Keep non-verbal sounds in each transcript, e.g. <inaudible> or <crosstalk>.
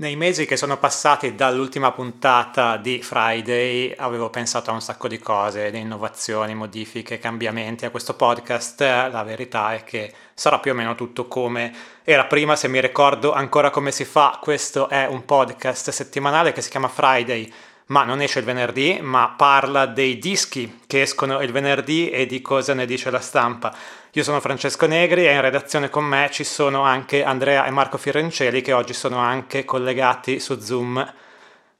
Nei mesi che sono passati dall'ultima puntata di Friday avevo pensato a un sacco di cose, di innovazioni, modifiche, cambiamenti a questo podcast. La verità è che sarà più o meno tutto come era prima, se mi ricordo ancora come si fa. Questo è un podcast settimanale che si chiama Friday, ma non esce il venerdì, ma parla dei dischi che escono il venerdì e di cosa ne dice la stampa. Io sono Francesco Negri e in redazione con me ci sono anche Andrea e Marco Fiorencelli che oggi sono anche collegati su Zoom,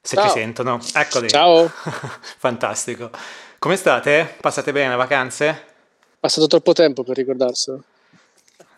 se Ciao. ci sentono. Eccoli. Ciao. <laughs> Fantastico. Come state? Passate bene le vacanze? Passato troppo tempo per ricordarselo.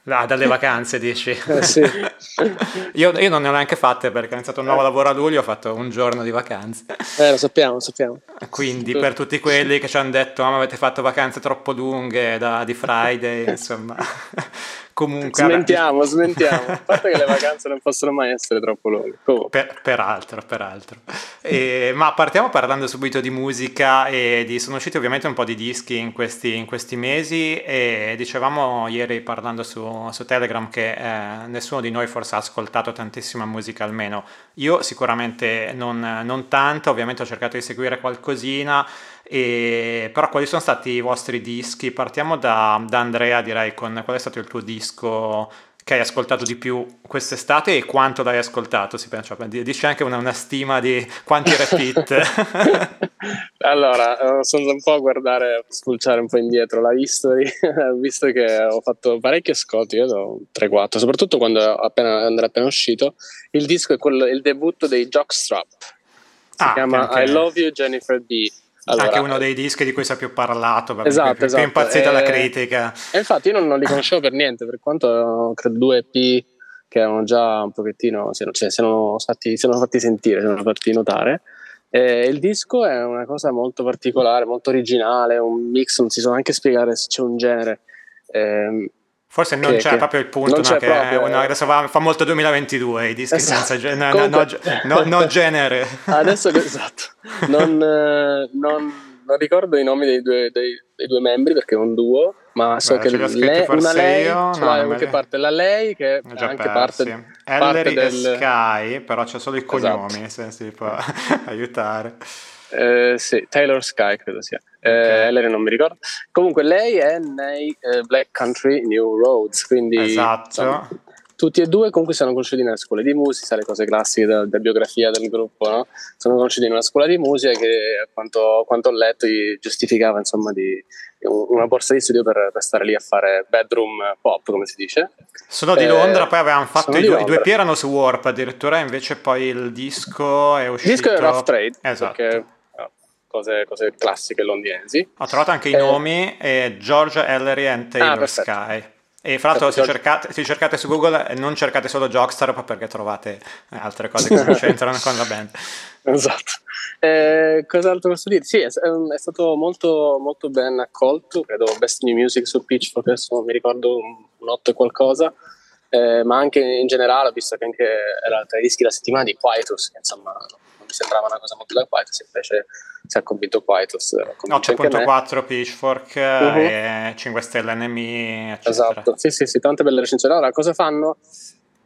Ah, dalle vacanze dici? <laughs> Eh, sì. <laughs> io, io non ne ho neanche fatte perché ho iniziato un nuovo lavoro a luglio, ho fatto un giorno di vacanze. Eh, lo sappiamo, lo sappiamo. Quindi per tutti quelli che ci hanno detto ma avete fatto vacanze troppo lunghe da, di Friday, insomma, <laughs> comunque... vabbè, Smentiamo, smentiamo. A parte che le <laughs> vacanze non possono mai essere troppo lunghe. Per, peraltro, peraltro. E, ma partiamo parlando subito di musica e di, sono usciti ovviamente un po' di dischi in questi, in questi mesi e dicevamo ieri parlando su, su Telegram che eh, nessuno di noi forse ha ascoltato tantissima musica almeno. Io sicuramente non, non tanto, ovviamente ho cercato di seguire qualcosina, e, però quali sono stati i vostri dischi? Partiamo da, da Andrea direi con qual è stato il tuo disco che hai ascoltato di più quest'estate e quanto l'hai ascoltato? Si pensa, dici anche una, una, stima di quanti repeat? <laughs> allora, eh, sono un po' a guardare, spulciare un po' indietro la history, <laughs> visto che ho fatto parecchi ascolti, io do 3-4, soprattutto quando appena, andrà appena uscito. Il disco è quello, il debutto dei Jockstrap, si ah, chiama okay. I Love You Jennifer B. Allora, anche uno dei dischi di cui si è più parlato, perché esatto, più, esatto. più impazzita e, la critica. E infatti io non, non, li conoscevo per niente, per quanto credo due EP che erano già un pochettino, cioè, si erano fatti, si erano fatti sentire, si erano fatti notare. E il disco è una cosa molto particolare, molto originale, un mix, non si so neanche spiegare se c'è un genere. Ehm, Forse non che, c'è che proprio il punto, no, che proprio, no, adesso fa, fa, molto 2022 i dischi esatto. senza genere, no, Comunque, no, no, genere. <laughs> Adesso esatto, non, non, non, ricordo i nomi dei due, dei, dei due membri perché è un duo, ma so Beh, che lei, una lei io, ce l'ha anche parte la lei che è anche persi. parte, parte del Sky, però c'è solo i cognomi, esatto. se si può aiutare. Eh, sì, Taylor Sky credo sia. Eh, okay. non mi ricordo. Comunque lei è nei eh, Black Country New Roads, quindi esatto. Insomma, tutti e due comunque sono conosciuti nelle scuole di musica, le cose classiche della, della biografia del gruppo, no? Sono conosciuti in una scuola di musica che a quanto, quanto ho letto gli giustificava insomma di una borsa di studio per, per, stare lì a fare bedroom pop, come si dice. Sono di Londra, eh, poi avevamo fatto i due, due P erano su Warp addirittura, invece poi il disco è uscito. Il disco è Rough Trade, esatto. Perché, Cose, cose, classiche londinesi. Ho trovato anche i nomi, eh, Georgia Ellery e Taylor ah, Sky. E fra l'altro se cercate, se cercate, su Google non cercate solo Jockstar perché trovate altre cose che non c'entrano con la band. <laughs> Esatto. Eh, cos'altro posso dire? Sì, è, è, stato molto, molto ben accolto, credo Best New Music su Pitchfork, adesso non mi ricordo un, un 8 e qualcosa, eh, ma anche in generale visto che anche era tra i dischi della settimana di Quietus, che insomma mi sembrava una cosa molto da Quietus, invece si è convinto Quietus. 8.4 Pitchfork uh-huh. e 5 stelle NME, eccetera. Esatto, sì, sì, sì, tante belle recensioni. Allora, cosa fanno?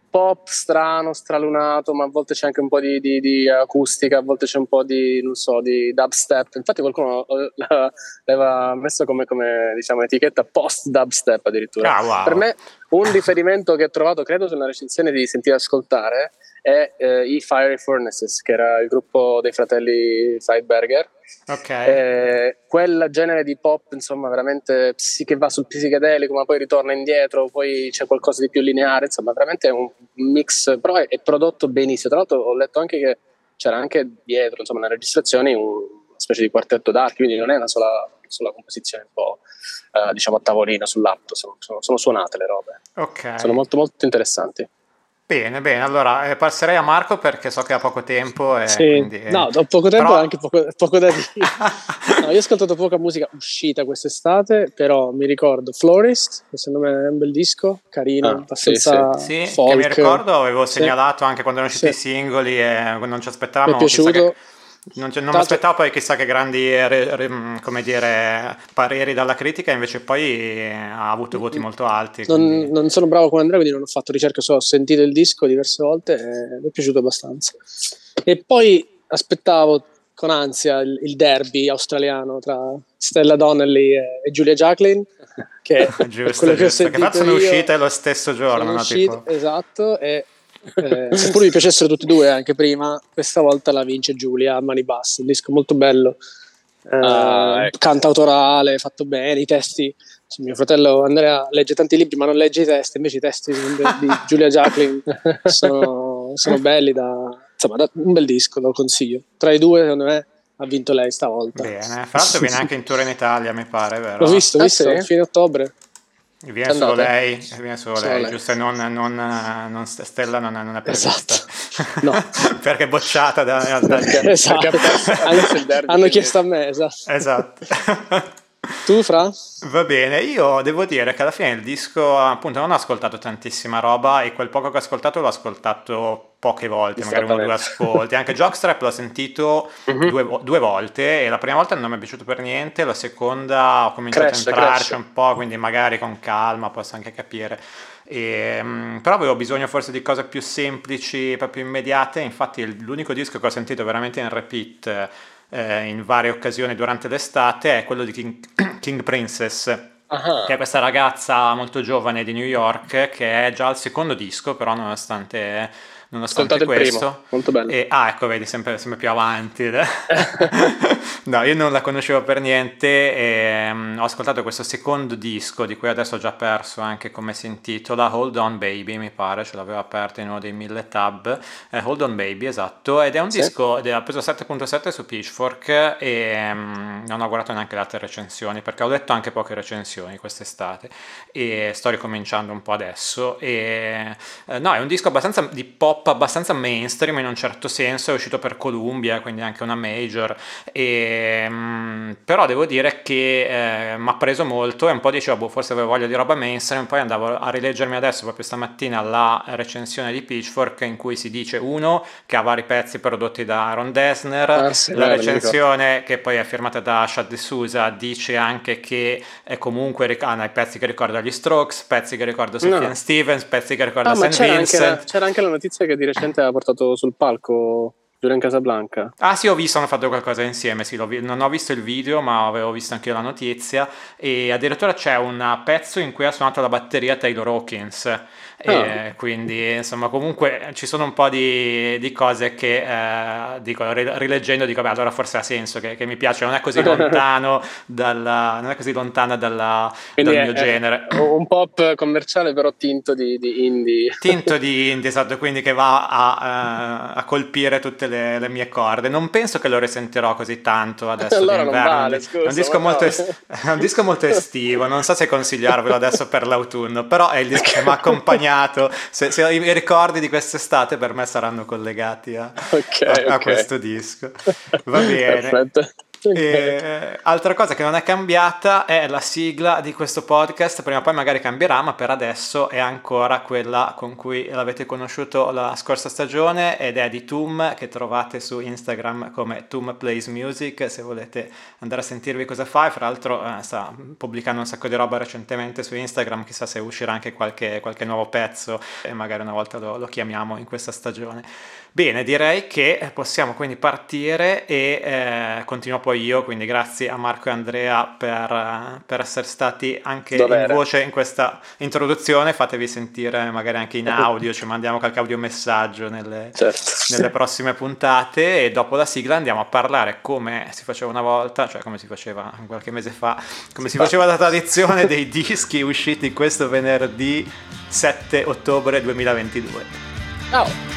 Pop strano, stralunato, ma a volte c'è anche un po' di, di, di acustica, a volte c'è un po' di, non so, di dubstep. Infatti qualcuno l'aveva messo come, come diciamo, etichetta post-dubstep addirittura. Ah, wow. Per me un riferimento che ho trovato, credo, sulla recensione di Sentire Ascoltare, è eh, i Fiery Furnaces, che era il gruppo dei fratelli Friedberger. Ok. Eh, quel genere di pop, insomma, veramente che va sul psichedelico, ma poi ritorna indietro, poi c'è qualcosa di più lineare, insomma, veramente è un mix, però è, è prodotto benissimo. Tra l'altro ho letto anche che c'era anche dietro, insomma, nelle registrazioni una specie di quartetto d'archi, quindi non è una sola, sola composizione un po' eh, diciamo a tavolino sull'atto, sono, sono, sono suonate le robe. Ok. Sono molto molto interessanti. Bene, bene, allora eh, passerei a Marco perché so che ha poco tempo. E sì. quindi, eh. No, ho poco tempo però... anche poco, poco da dire. <laughs> no, io ho ascoltato poca musica uscita quest'estate, però mi ricordo Florist, che secondo me è un bel disco, carino, Ah, abbastanza Sì, sì, folk. che mi ricordo, avevo Sì. segnalato anche quando erano usciti Sì. i singoli e non ci Mi aspettavamo. è piaciuto. che- Non, non mi aspettavo poi chissà che grandi re, re, come dire, pareri dalla critica, invece poi ha avuto voti molto alti. Non, non, sono bravo come Andrea, quindi non ho fatto ricerca, so, ho sentito il disco diverse volte e mi è piaciuto abbastanza. E poi aspettavo con ansia il, il derby australiano tra Stella Donnelly e, Giulia Jacqueline, che <laughs> giusto, quello giusto, che sentito che sono uscite lo stesso giorno. No, uscite, esatto, e eh, seppur mi piacessero tutti e due anche prima, questa volta la vince Giulia a mani basse. Un disco molto bello, eh, ah, ecco. canta autorale, fatto bene. I testi, mio fratello Andrea legge tanti libri, ma non legge i testi. Invece i testi di <laughs> Giulia Jacqueline sono, sono belli. Da, insomma, da, un bel disco, lo consiglio. Tra i due, secondo me, ha vinto lei stavolta. Bene, fra l'altro viene anche in tour in Italia, mi pare, vero? L'ho visto, ah, visto, sì? fine ottobre. Viene solo lei, viene solo, solo lei, lei, giusto? Non, non, non, Stella non, non è prevista. Esatto. <laughs> No. perché è bocciata da, da, esatto. perché hanno chiesto a me, esatto. Esatto. Tu, Fra? Va bene, io devo dire che alla fine il disco, appunto, non ho ascoltato tantissima roba e quel poco che ho ascoltato l'ho ascoltato poche volte, magari uno o due ascolti. Anche Jockstrap l'ho sentito uh-huh. due, due, volte e la prima volta non mi è piaciuto per niente, la seconda ho cominciato cresce, a entrarci cresce. un po', quindi magari con calma posso anche capire. E, um, però avevo bisogno forse di cose più semplici, proprio immediate, infatti l'unico disco che ho sentito veramente in repeat eh, in varie occasioni durante l'estate è quello di King, King Princess. Uh-huh. che è questa ragazza molto giovane di New York che è già al secondo disco, però nonostante nonostante questo. molto bello. E, ah, ecco, vedi, sempre, sempre più avanti. <laughs> <laughs> <laughs> no, io non la conoscevo per niente e um, ho ascoltato questo secondo disco, di cui adesso ho già perso anche come si intitola, Hold On Baby, mi pare, ce l'avevo aperto in uno dei mille tab. Eh, Hold On Baby, esatto, ed è un sì. disco, ed ha preso 7.7 su Pitchfork e um, non ho guardato neanche le altre recensioni, perché ho letto anche poche recensioni quest'estate e sto ricominciando un po' adesso. E, eh, no, è un disco abbastanza di pop abbastanza mainstream in un certo senso, è uscito per Columbia, quindi anche una major, e, mm, però devo dire che eh, mi ha preso molto e un po' dicevo, boh, forse avevo voglia di roba mainstream, poi andavo a rileggermi adesso, proprio stamattina, la recensione di Pitchfork in cui si dice, uno, che ha vari pezzi prodotti da Aaron Dessner, ah, sì, la recensione che poi è firmata da Shad De dice anche che è comunque ah, i pezzi che ricorda gli Strokes, pezzi che ricorda Sufjan no. Stevens, pezzi che ricorda ah, St. Vincent. Anche, c'era anche la notizia che di recente ha portato sul palco Giulian Casablanca. Ah sì, ho visto, hanno fatto qualcosa insieme, sì, vi- non ho visto il video, ma avevo visto anche la notizia e addirittura c'è un pezzo in cui ha suonato la batteria Taylor Hawkins oh. quindi insomma comunque ci sono un po' di, di cose che eh, dico, rileggendo dico beh allora forse ha senso che, che mi piace non è così <laughs> lontano dalla, non è così lontana dalla, dal è, mio genere. un pop commerciale però tinto di, di indie. Tinto di <laughs> indie esatto quindi che va a, a colpire tutte le, le, mie corde. Non penso che lo risentirò così tanto adesso allora d'inverno vale, scusa, è, un disco molto es- è un disco molto estivo non so se consigliarvelo adesso per l'autunno però è il disco che mi ha accompagnato <laughs> segnato. Se, se, i ricordi di quest'estate per me saranno collegati a, okay, a, a okay. questo disco. Va bene. Perfetto. E, altra cosa che non è cambiata è la sigla di questo podcast, prima o poi magari cambierà, ma per adesso è ancora quella con cui l'avete conosciuto la scorsa stagione ed è di Tum che trovate su Instagram come Tum Plays Music se volete andare a sentirvi cosa fa. E fra l'altro eh, sta pubblicando un sacco di roba recentemente su Instagram, chissà se uscirà anche qualche, qualche nuovo pezzo e magari una volta lo, lo chiamiamo in questa stagione. Bene, direi che possiamo quindi partire e eh, continuo poi io, quindi grazie a Marco e Andrea per, per essere stati anche Dov'era. in voce in questa introduzione, fatevi sentire magari anche in audio, ci mandiamo qualche audio messaggio nelle, certo. nelle prossime puntate e dopo la sigla andiamo a parlare come si faceva una volta, cioè come si faceva qualche mese fa, come si faceva la tradizione dei dischi usciti questo venerdì 7 ottobre 2022. Ciao!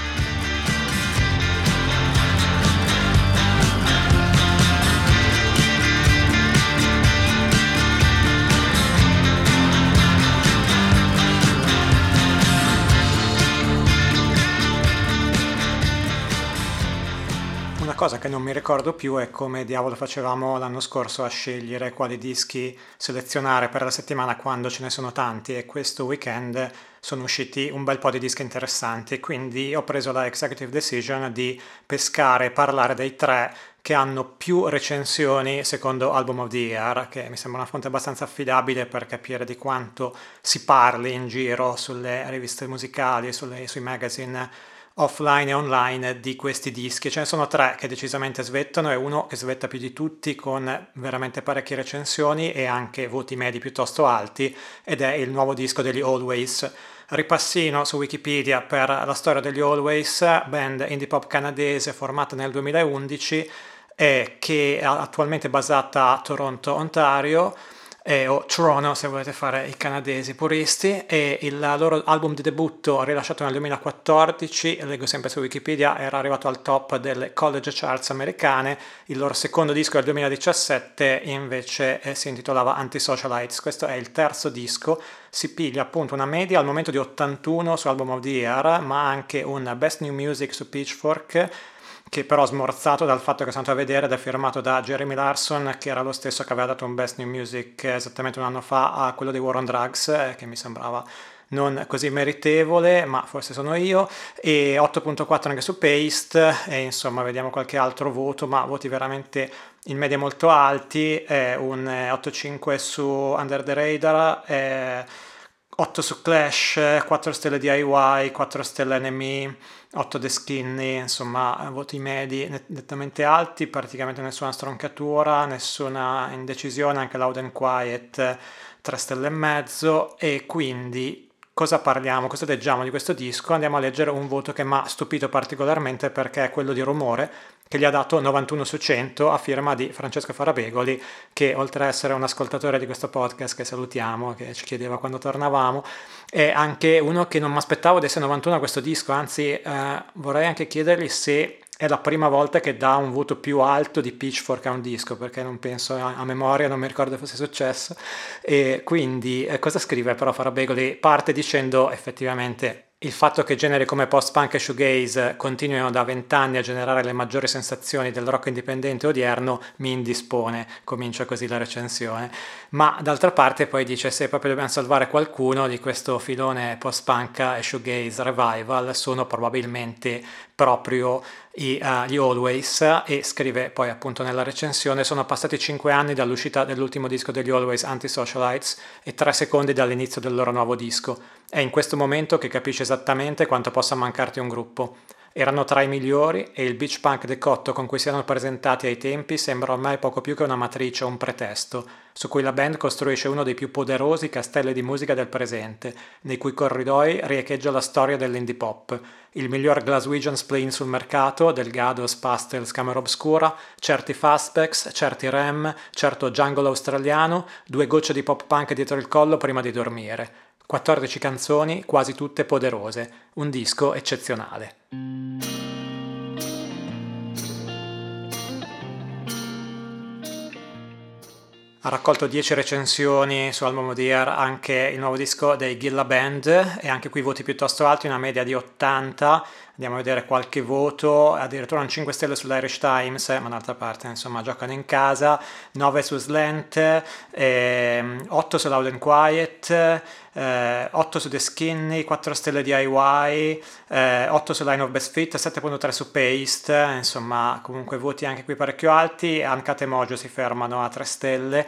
Cosa che non mi ricordo più è come diavolo facevamo l'anno scorso a scegliere quali dischi selezionare per la settimana quando ce ne sono tanti e questo weekend sono usciti un bel po' di dischi interessanti quindi ho preso la executive decision di pescare e parlare dei tre che hanno più recensioni secondo Album of the Year, che mi sembra una fonte abbastanza affidabile per capire di quanto si parli in giro sulle riviste musicali, sulle, sui magazine offline e online di questi dischi. Ce ne sono tre che decisamente svettano e uno che svetta più di tutti con veramente parecchie recensioni e anche voti medi piuttosto alti ed è il nuovo disco degli Always. Ripassino su Wikipedia per la storia degli Always, band indie pop canadese formata nel 2011 e che è attualmente basata a Toronto, Ontario eh, o Toronto se volete fare i canadesi puristi e il loro album di debutto rilasciato nel 2014 leggo sempre su Wikipedia era arrivato al top delle college charts americane. Il loro secondo disco del 2017 invece eh, si intitolava Antisocialites. Questo è il terzo disco. Si piglia appunto una media al momento di 81 su Album of the Year ma anche un Best New Music su Pitchfork che però smorzato dal fatto che sono andato a vedere ed è firmato da Jeremy Larson, che era lo stesso che aveva dato un Best New Music esattamente un anno fa a quello dei War on Drugs, eh, che mi sembrava non così meritevole, ma forse sono io, e 8.4 anche su Paste, e insomma vediamo qualche altro voto, ma voti veramente in media molto alti, eh, un 8.5 su Under the Radar, eh, 8 su Clash, 4 stelle DIY, 4 stelle NME, 8 The Skinny, insomma voti medi nettamente alti, praticamente nessuna stroncatura, nessuna indecisione, anche Loud and Quiet 3 stelle e mezzo e quindi cosa parliamo, cosa leggiamo di questo disco? Andiamo a leggere un voto che mi ha stupito particolarmente perché è quello di Rumore, che gli ha dato 91 su 100 a firma di Francesco Farabegoli, che oltre ad essere un ascoltatore di questo podcast che salutiamo, che ci chiedeva quando tornavamo, è anche uno che non mi aspettavo desse 91 a questo disco, anzi eh, vorrei anche chiedergli se è la prima volta che dà un voto più alto di Pitchfork a un disco, perché non penso a, a memoria, non mi ricordo fosse successo. E quindi eh, cosa scrive però Farabegoli? Parte dicendo effettivamente il fatto che generi come post-punk e shoegaze continuino da vent'anni a generare le maggiori sensazioni del rock indipendente odierno mi indispone, comincia così la recensione. Ma d'altra parte poi dice se proprio dobbiamo salvare qualcuno di questo filone post-punk e shoegaze revival sono probabilmente proprio i, uh, gli Always e scrive poi appunto nella recensione sono passati 5 anni dall'uscita dell'ultimo disco degli Always Anti-Socialites e 3 secondi dall'inizio del loro nuovo disco. È in questo momento che capisci esattamente quanto possa mancarti un gruppo. Erano tra i migliori e il beach punk decotto con cui si erano presentati ai tempi sembra ormai poco più che una matrice o un pretesto, su cui la band costruisce uno dei più poderosi castelli di musica del presente, nei cui corridoi riecheggia la storia dell'indie pop, il miglior Glaswegian spleen sul mercato, Delgados, Pastels, Camera Obscura, certi Fastbacks, certi Rem, certo Jungle australiano, due gocce di pop punk dietro il collo prima di dormire. 14 canzoni, quasi tutte poderose, un disco eccezionale. Ha raccolto 10 recensioni su Album of the Year anche il nuovo disco dei Gilla Band e anche qui voti piuttosto alti, una media di 80. Andiamo a vedere qualche voto, addirittura un 5 stelle sull'Irish Times, ma d'altra parte insomma giocano in casa, 9 su Slant, eh, 8 su Loud and Quiet, eh, 8 su The Skinny, 4 stelle DIY, eh, 8 su Line of Best Fit, 7.3 su Paste, insomma comunque voti anche qui parecchio alti, Uncut e Mojo si fermano a 3 stelle,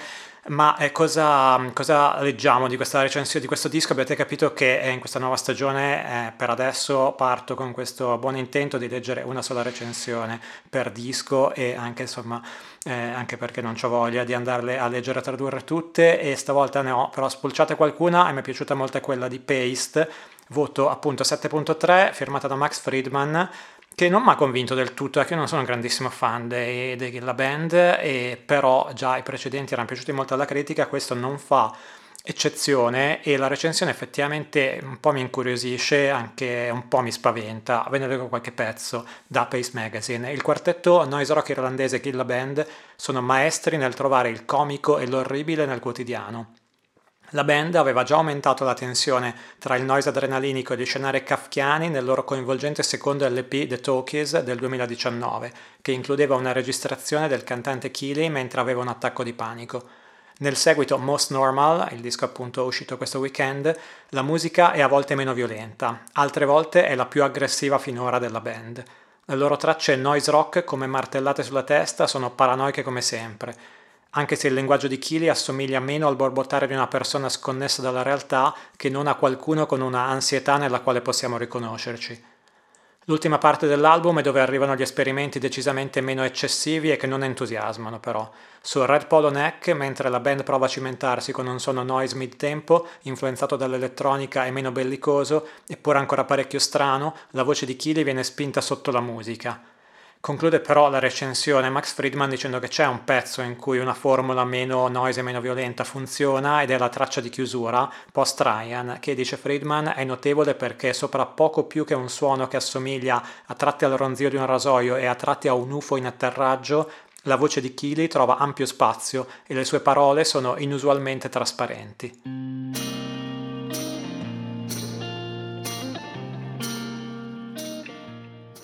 ma eh, cosa, cosa, leggiamo di questa recensione di questo disco? Avete capito che in questa nuova stagione eh, per adesso parto con questo buon intento di leggere una sola recensione per disco e anche insomma eh, anche perché non ho voglia di andarle a leggere e tradurre tutte e stavolta ne ho però spulciate qualcuna e mi è piaciuta molto quella di Paste voto appunto 7.3 firmata da Max Friedman che non mi ha convinto del tutto, è che io non sono un grandissimo fan della band, e però già i precedenti erano piaciuti molto alla critica, questo non fa eccezione e la recensione effettivamente un po' mi incuriosisce, anche un po' mi spaventa. Ve ne leggo qualche pezzo da Pace Magazine. Il quartetto noise rock irlandese Kill Band sono maestri nel trovare il comico e l'orribile nel quotidiano La band aveva già aumentato la tensione tra il noise adrenalinico e gli scenari kafkiani nel loro coinvolgente secondo LP The Talkies del 2019, che includeva una registrazione del cantante Keely mentre aveva un attacco di panico. Nel seguito Most Normal, il disco appunto uscito questo weekend, la musica è a volte meno violenta, altre volte è la più aggressiva finora della band. Le loro tracce noise rock come martellate sulla testa sono paranoiche come sempre anche se il linguaggio di Kili assomiglia meno al borbottare di una persona sconnessa dalla realtà che non a qualcuno con una ansietà nella quale possiamo riconoscerci. L'ultima parte dell'album è dove arrivano gli esperimenti decisamente meno eccessivi e che non entusiasmano però. Su Red Polo Neck, mentre la band prova a cimentarsi con un suono noise mid-tempo, influenzato dall'elettronica e meno bellicoso, eppure ancora parecchio strano, la voce di Kili viene spinta sotto la musica. Conclude però la recensione Max Friedman dicendo che c'è un pezzo in cui una formula meno noise e meno violenta funziona ed è la traccia di chiusura post Ryan che dice Friedman è notevole perché sopra poco più che un suono che assomiglia a tratti al ronzio di un rasoio e a tratti a un UFO in atterraggio la voce di Keely trova ampio spazio e le sue parole sono inusualmente trasparenti.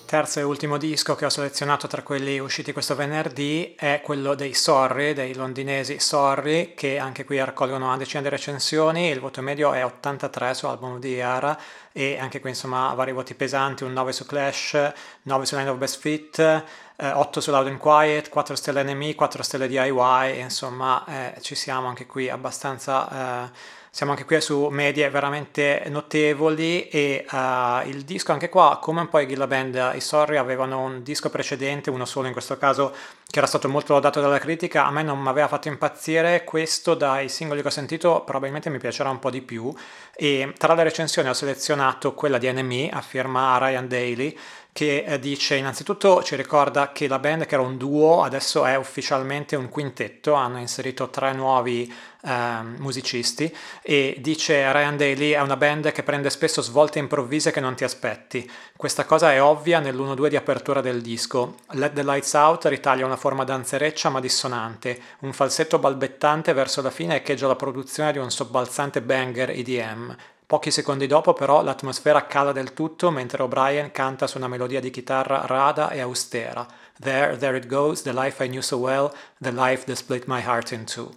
Terzo e ultimo disco che ho selezionato tra quelli usciti questo venerdì è quello dei Sorry, dei londinesi Sorry, che anche qui raccolgono una decina di recensioni, il voto medio è 83 su Album di Yara e anche qui insomma vari voti pesanti, un 9 su Clash, 9 su Line of Best Fit, eh, 8 su Loud and Quiet, 4 stelle NME, 4 stelle DIY, insomma eh, ci siamo anche qui abbastanza... Eh, siamo anche qui su medie veramente notevoli e uh, il disco anche qua, come un po' i Gilla Band, i Sorry avevano un disco precedente, uno solo in questo caso, che era stato molto lodato dalla critica, a me non mi aveva fatto impazzire, questo dai singoli che ho sentito probabilmente mi piacerà un po' di più. E tra le recensioni ho selezionato quella di NME a firma Ryan Daly che eh, dice innanzitutto ci ricorda che la band che era un duo adesso è ufficialmente un quintetto, hanno inserito tre nuovi eh, musicisti e dice Ryan Daly è una band che prende spesso svolte improvvise che non ti aspetti. Questa cosa è ovvia nell'1-2 di apertura del disco. Let the Lights Out ritaglia una forma danzereccia ma dissonante, un falsetto balbettante verso la fine echeggia la produzione di un sobbalzante banger EDM. Pochi secondi dopo però l'atmosfera cala del tutto mentre O'Brien canta su una melodia di chitarra rada e austera. There, there it goes, the life I knew so well, the life that split my heart in two.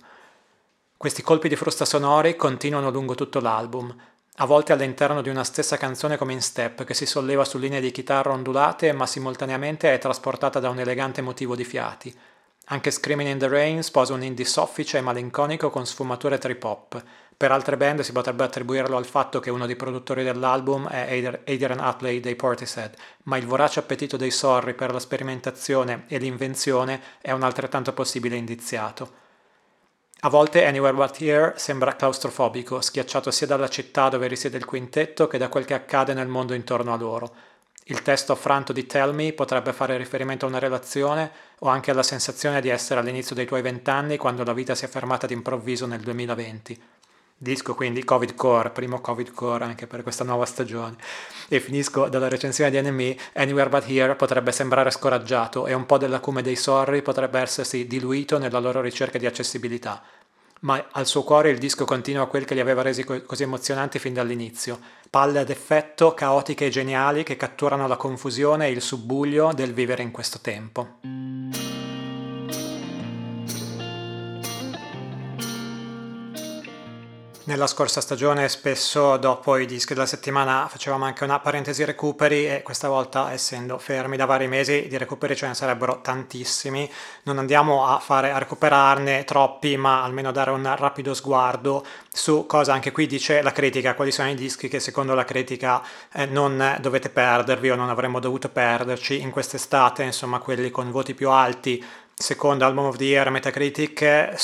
Questi colpi di frusta sonori continuano lungo tutto l'album, a volte all'interno di una stessa canzone come in step, che si solleva su linee di chitarra ondulate ma simultaneamente è trasportata da un elegante motivo di fiati. Anche Screaming in the Rain sposa un indie soffice e malinconico con sfumature trip hop, per altre band si potrebbe attribuirlo al fatto che uno dei produttori dell'album è Adrian Utley dei Portishead, ma il vorace appetito dei Sorry per la sperimentazione e l'invenzione è un altrettanto possibile indiziato. A volte Anywhere But Here sembra claustrofobico, schiacciato sia dalla città dove risiede il quintetto che da quel che accade nel mondo intorno a loro. Il testo affranto di Tell Me potrebbe fare riferimento a una relazione o anche alla sensazione di essere all'inizio dei tuoi vent'anni quando la vita si è fermata d'improvviso nel 2020. Disco quindi Covid Core, primo Covid Core anche per questa nuova stagione. E finisco dalla recensione di NME, Anywhere But Here potrebbe sembrare scoraggiato e un po' dell'acume dei sorri potrebbe essersi diluito nella loro ricerca di accessibilità. Ma al suo cuore il disco continua quel che li aveva resi co- così emozionanti fin dall'inizio. Palle ad effetto, caotiche e geniali che catturano la confusione e il subbuglio del vivere in questo tempo. Nella scorsa stagione spesso dopo i dischi della settimana facevamo anche una parentesi recuperi e questa volta essendo fermi da vari mesi di recuperi ce ne sarebbero tantissimi. Non andiamo a, fare, a recuperarne troppi ma almeno dare un rapido sguardo su cosa anche qui dice la critica, quali sono i dischi che secondo la critica eh, non dovete perdervi o non avremmo dovuto perderci in quest'estate, insomma quelli con voti più alti secondo Album of the Year Metacritic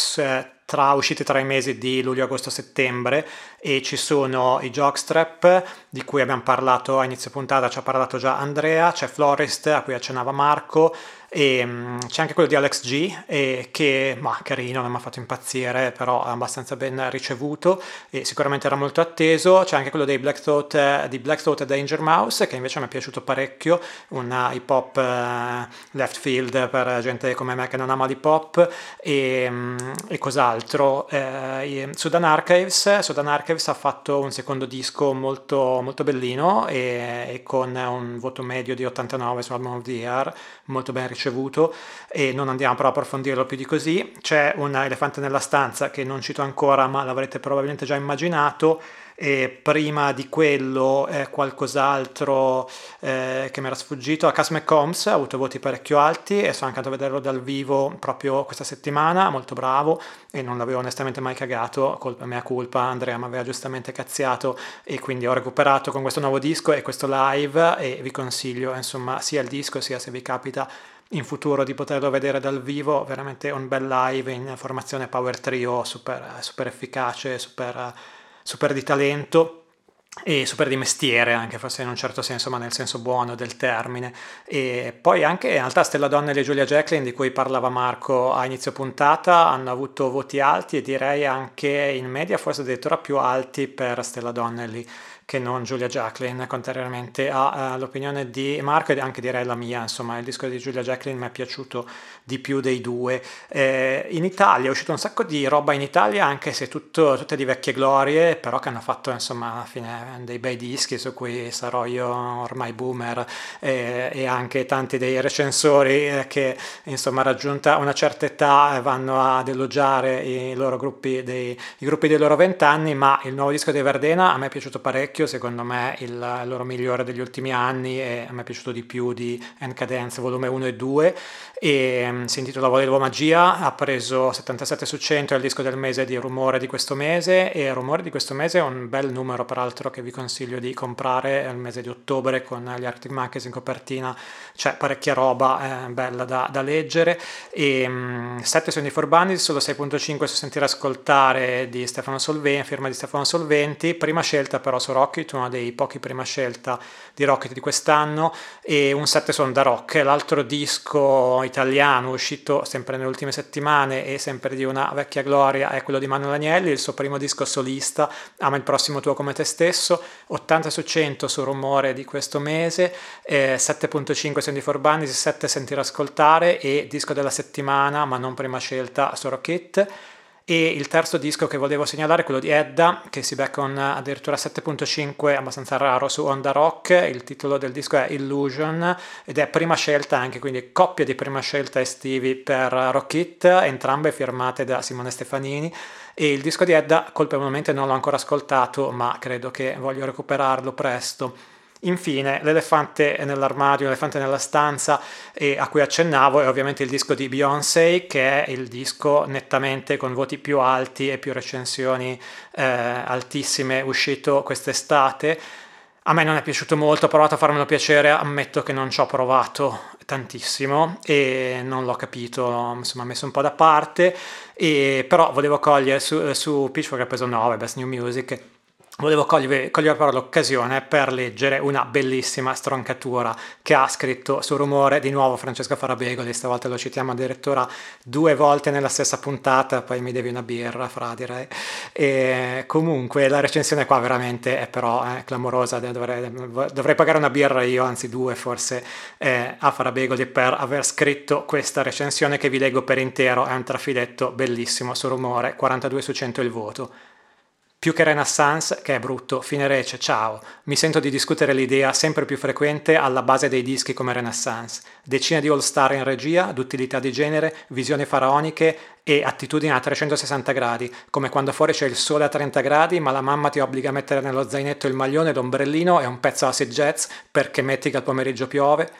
tra, usciti tra i mesi di luglio, agosto, settembre e ci sono i jockstrap di cui abbiamo parlato a inizio puntata, ci ha parlato già Andrea, c'è Florist a cui accennava Marco, e um, c'è anche quello di Alex G, e che, ma carino, non mi ha fatto impazzire, però è abbastanza ben ricevuto e sicuramente era molto atteso. C'è anche quello dei Black Thought, eh, di Black Thought e Danger Mouse, che invece mi è piaciuto parecchio, un hip hop uh, left field per gente come me che non ama l'hip hop. E, um, e cos'altro? Eh, Sudan, Archives, Sudan Archives ha fatto un secondo disco molto, molto bellino e, e con un voto medio di 89 su Album of the Year, molto ben ricevuto e non andiamo però a approfondirlo più di così. C'è un elefante nella stanza che non cito ancora ma l'avrete probabilmente già immaginato e prima di quello eh, qualcos'altro eh, che mi era sfuggito, a Cass McCombs ha avuto voti parecchio alti e sono andato a vederlo dal vivo proprio questa settimana, molto bravo e non l'avevo onestamente mai cagato, colpa mia colpa, Andrea mi aveva giustamente cazziato e quindi ho recuperato con questo nuovo disco e questo live e vi consiglio insomma sia il disco sia se vi capita in futuro di poterlo vedere dal vivo, veramente un bel live in formazione power trio super, super efficace, super, super di talento e super di mestiere anche forse in un certo senso ma nel senso buono del termine. E poi anche in realtà Stella Donnelly e Giulia Jacqueline di cui parlava Marco a inizio puntata hanno avuto voti alti e direi anche in media forse addirittura più alti per Stella Donnelly che non Giulia Jacqueline, contrariamente all'opinione di Marco e anche direi la mia, insomma il disco di Giulia Jacqueline mi è piaciuto di più dei due. Eh, in Italia è uscito un sacco di roba in Italia, anche se tutto, tutte di vecchie glorie, però che hanno fatto insomma alla fine dei bei dischi su cui sarò io ormai boomer eh, e anche tanti dei recensori eh, che insomma raggiunta una certa età vanno ad elogiare i loro gruppi dei, i gruppi dei loro vent'anni, ma il nuovo disco di Verdena a me è piaciuto parecchio vecchio, secondo me il loro migliore degli ultimi anni e a me è piaciuto di più di Encadence volume 1 e 2 e um, si intitola Volevo Magia, ha preso 77 su 100, è il disco del mese di Rumore di questo mese. E Rumore di questo mese è un bel numero peraltro che vi consiglio di comprare, è il mese di ottobre con gli Arctic Monkeys in copertina, c'è parecchia roba eh, bella da, da, leggere. E um, 7 sono di Forbani, solo 6.5 su Sentire Ascoltare di Stefano Solventi, firma di Stefano Solventi, prima scelta però su Rocket, uno dei pochi prima scelta di Rocket di quest'anno e un 7 sono da Rock, l'altro disco italiano uscito sempre nelle ultime settimane e sempre di una vecchia gloria è quello di Manuel Agnelli, il suo primo disco solista, Ama il prossimo tuo come te stesso, 80 su 100 su rumore di questo mese, eh, 7.5 sono di Forbanis, 7 sentire ascoltare e disco della settimana ma non prima scelta su Rocket e il terzo disco che volevo segnalare è quello di Edda che si becca con addirittura 7.5 abbastanza raro su Onda Rock. Il titolo del disco è Illusion ed è prima scelta anche quindi coppia di prima scelta estivi per Rock It entrambe firmate da Simone Stefanini. E il disco di Edda colpevolmente non l'ho ancora ascoltato ma credo che voglio recuperarlo presto Infine, l'elefante nell'armadio, l'elefante nella stanza eh, a cui accennavo è ovviamente il disco di Beyoncé, che è il disco nettamente con voti più alti e più recensioni eh, altissime uscito quest'estate. A me non è piaciuto molto, ho provato a farmelo piacere, ammetto che non ci ho provato tantissimo e non l'ho capito, insomma, ho messo un po' da parte, e, però volevo cogliere su, su Pitchfork ha preso 9, Best New Music, Volevo cogliere, cogliere però l'occasione per leggere una bellissima stroncatura che ha scritto su rumore di nuovo Francesco Farabegoli, stavolta lo citiamo addirittura due volte nella stessa puntata, poi mi devi una birra, fra direi. E comunque la recensione qua veramente è però è clamorosa, dovrei, dovrei, pagare una birra io, anzi due forse, eh, a Farabegoli per aver scritto questa recensione che vi leggo per intero, è un trafiletto bellissimo su rumore, 42 su 100 il voto. Più che Renaissance, che è brutto, fine rece, ciao, mi sento di discutere l'idea sempre più frequente alla base dei dischi come Renaissance. Decine di all-star in regia, d'utilità di genere, visioni faraoniche e attitudini a 360 gradi, come quando fuori c'è il sole a 30 gradi ma la mamma ti obbliga a mettere nello zainetto il maglione, l'ombrellino e un pezzo acid jazz perché metti che al pomeriggio piove.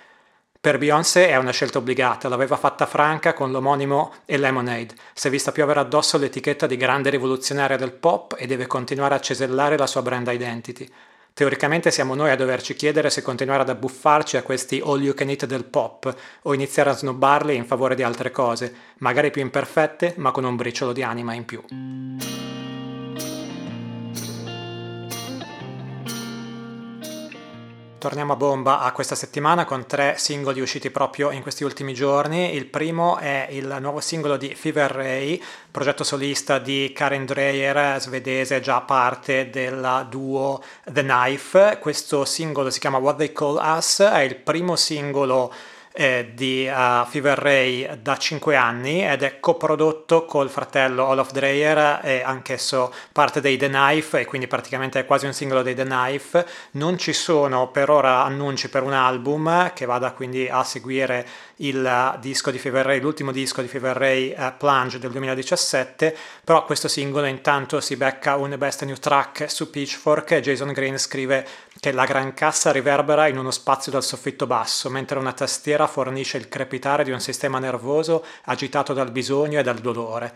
Per Beyoncé è una scelta obbligata, l'aveva fatta Franca con l'omonimo e Lemonade. Si è vista piovere addosso l'etichetta di grande rivoluzionaria del pop e deve continuare a cesellare la sua brand identity. Teoricamente siamo noi a doverci chiedere se continuare ad abbuffarci a questi all you can eat del pop o iniziare a snobbarli in favore di altre cose, magari più imperfette ma con un briciolo di anima in più. Torniamo a bomba a questa settimana con tre singoli usciti proprio in questi ultimi giorni. Il primo è il nuovo singolo di Fever Ray, progetto solista di Karen Dreyer, svedese, già parte del duo The Knife. Questo singolo si chiama What They Call Us, è il primo singolo eh, di uh, Fever Ray da 5 anni ed è coprodotto col fratello Olaf Dreyer e anch'esso parte dei The Knife e quindi praticamente è quasi un singolo dei The Knife. Non ci sono per ora annunci per un album che vada quindi a seguire il disco di Fever Ray, l'ultimo disco di Fever Ray uh, Plunge del 2017, però questo singolo intanto si becca un best new track su Pitchfork e Jason Green scrive che la gran cassa riverbera in uno spazio dal soffitto basso, mentre una tastiera fornisce il crepitare di un sistema nervoso agitato dal bisogno e dal dolore.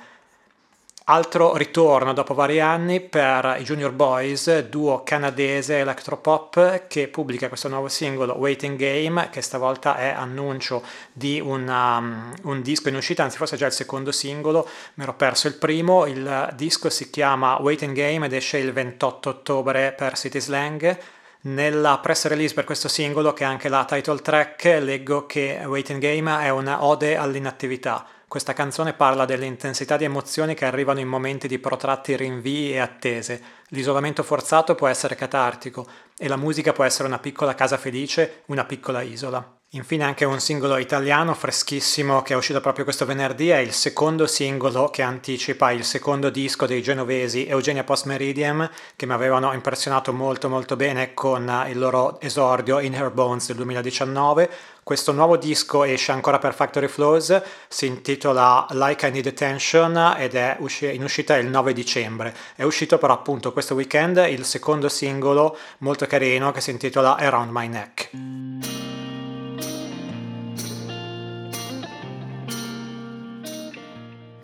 Altro ritorno dopo vari anni per i Junior Boys, duo canadese electropop che pubblica questo nuovo singolo Waiting Game, che stavolta è annuncio di una, um, un disco in uscita, anzi forse già il secondo singolo, mi ero perso il primo, il disco si chiama Waiting Game ed esce il 28 ottobre per City Slang nella press release per questo singolo, che è anche la title track, leggo che Waiting Game è una ode all'inattività. Questa canzone parla dell'intensità di emozioni che arrivano in momenti di protratti rinvii e attese. L'isolamento forzato può essere catartico e la musica può essere una piccola casa felice, una piccola isola. Infine anche un singolo italiano freschissimo che è uscito proprio questo venerdì è il secondo singolo che anticipa il secondo disco dei genovesi Eugenia Post Meridiem che mi avevano impressionato molto molto bene con il loro esordio In Her Bones del 2019. Questo nuovo disco esce ancora per Factory Flows, si intitola Like I Need Attention ed è in uscita il 9 dicembre. È uscito però appunto questo weekend il secondo singolo molto carino che si intitola Around My Neck.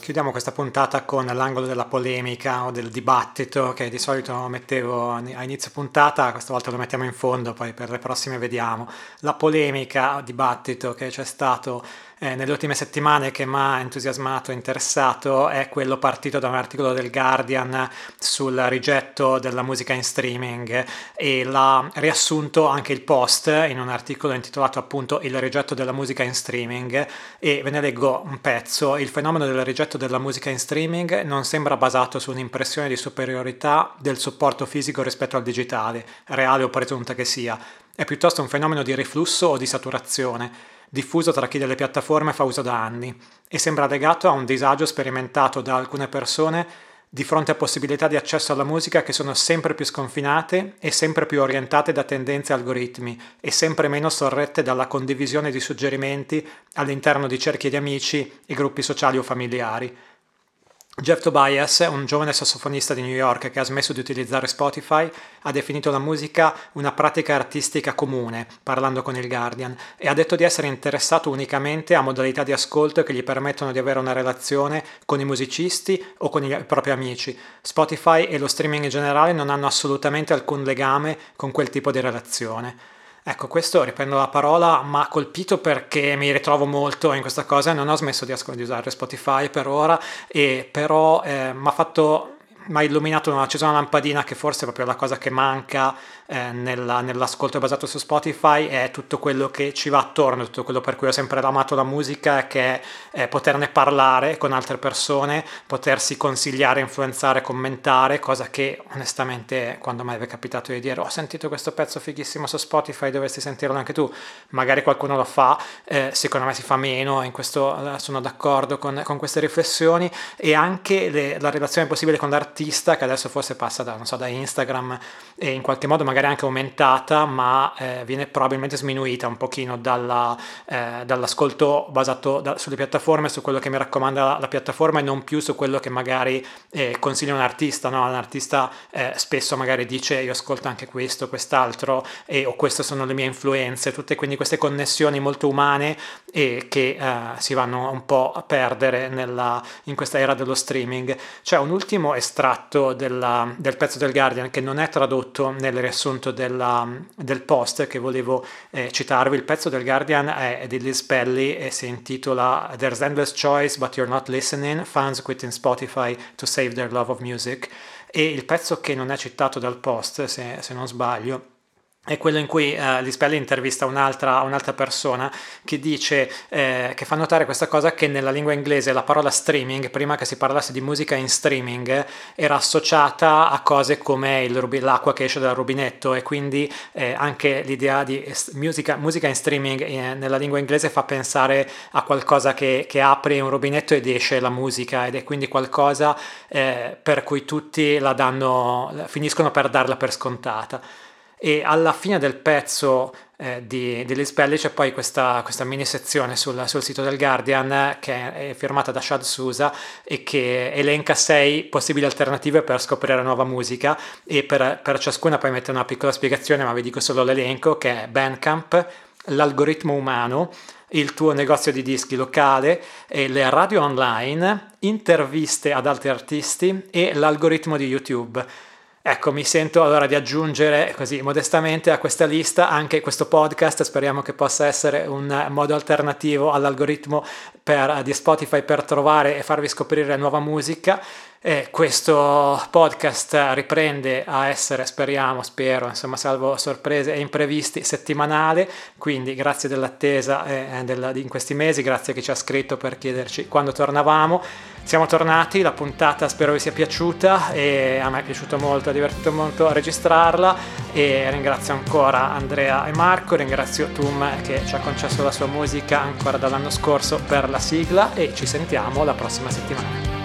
Chiudiamo questa puntata con l'angolo della polemica o del dibattito che di solito mettevo a inizio puntata, questa volta lo mettiamo in fondo, poi per le prossime vediamo. La polemica, dibattito che c'è stato eh, nelle ultime settimane che mi ha entusiasmato e interessato è quello partito da un articolo del Guardian sul rigetto della musica in streaming e l'ha riassunto anche il Post in un articolo intitolato appunto Il rigetto della musica in streaming e ve ne leggo un pezzo. Il fenomeno del rigetto della musica in streaming non sembra basato su un'impressione di superiorità del supporto fisico rispetto al digitale, reale o presunta che sia, è piuttosto un fenomeno di riflusso o di saturazione diffuso tra chi delle piattaforme fa uso da anni e sembra legato a un disagio sperimentato da alcune persone di fronte a possibilità di accesso alla musica che sono sempre più sconfinate e sempre più orientate da tendenze algoritmi e sempre meno sorrette dalla condivisione di suggerimenti all'interno di cerchi di amici e gruppi sociali o familiari. Jeff Tobias, un giovane sassofonista di New York che ha smesso di utilizzare Spotify, ha definito la musica una pratica artistica comune, parlando con il Guardian, e ha detto di essere interessato unicamente a modalità di ascolto che gli permettono di avere una relazione con i musicisti o con i propri amici. Spotify e lo streaming in generale non hanno assolutamente alcun legame con quel tipo di relazione. Ecco, questo riprendo la parola, ma ha colpito perché mi ritrovo molto in questa cosa. Non ho smesso di, ascol- di usare Spotify per ora, e però eh, mi ha fatto mi ha illuminato, mi ha acceso una lampadina che forse è proprio la cosa che manca eh, nella, nell'ascolto basato su Spotify è tutto quello che ci va attorno, tutto quello per cui ho sempre amato la musica, che è eh, poterne parlare con altre persone, potersi consigliare, influenzare, commentare, cosa che onestamente quando vi è capitato di dire ho sentito questo pezzo fighissimo su Spotify, dovresti sentirlo anche tu, magari qualcuno lo fa, eh, secondo me si fa meno, in questo eh, sono d'accordo con, con queste riflessioni. E anche le, la relazione possibile con l'artista che adesso forse passa da, so, da Instagram e in qualche modo magari anche aumentata, ma eh, viene probabilmente sminuita un pochino dalla, eh, dall'ascolto basato da, sulle piattaforme, su quello che mi raccomanda la, la, piattaforma e non più su quello che magari eh, consiglia un artista. No? Un artista eh, spesso magari dice io ascolto anche questo, quest'altro e, o queste sono le mie influenze, tutte quindi queste connessioni molto umane e che eh, si vanno un po' a perdere nella, in questa era dello streaming. C'è un ultimo estratto della, del pezzo del Guardian che non è tradotto nelle riassunto riassunto della, del post che volevo eh, citarvi. Il pezzo del Guardian è di Liz Pelly e si intitola There's endless choice but you're not listening, fans quitting Spotify to save their love of music. E il pezzo che non è citato dal post, se, se non sbaglio, è quello in cui eh, Lispelli intervista un'altra, un'altra, persona che dice, eh, che fa notare questa cosa che nella lingua inglese la parola streaming, prima che si parlasse di musica in streaming, era associata a cose come rubi, l'acqua che esce dal rubinetto e quindi eh, anche l'idea di musica, musica in streaming eh, nella lingua inglese fa pensare a qualcosa che, che, apre un rubinetto ed esce la musica ed è quindi qualcosa eh, per cui tutti la danno, finiscono per darla per scontata e alla fine del pezzo eh, di, di Liz Pelli c'è poi questa, questa mini sezione sul, sul, sito del Guardian che è firmata da Shad Sousa e che elenca sei possibili alternative per scoprire nuova musica e per, per ciascuna poi mette una piccola spiegazione ma vi dico solo l'elenco che è Bandcamp, l'algoritmo umano, il tuo negozio di dischi locale, le radio online, interviste ad altri artisti e l'algoritmo di YouTube. Ecco, mi sento allora di aggiungere così modestamente a questa lista anche questo podcast, speriamo che possa essere un modo alternativo all'algoritmo per, di Spotify per trovare e farvi scoprire nuova musica. E questo podcast riprende a essere, speriamo, spero, insomma, salvo sorprese e imprevisti, settimanale, quindi grazie dell'attesa eh, del, in questi mesi, grazie a chi ci ha scritto per chiederci quando tornavamo. Siamo tornati, la puntata spero vi sia piaciuta e a me è piaciuto molto, ha divertito molto registrarla e ringrazio ancora Andrea e Marco, ringrazio Tum che ci ha concesso la sua musica ancora dall'anno scorso per la sigla e ci sentiamo la prossima settimana.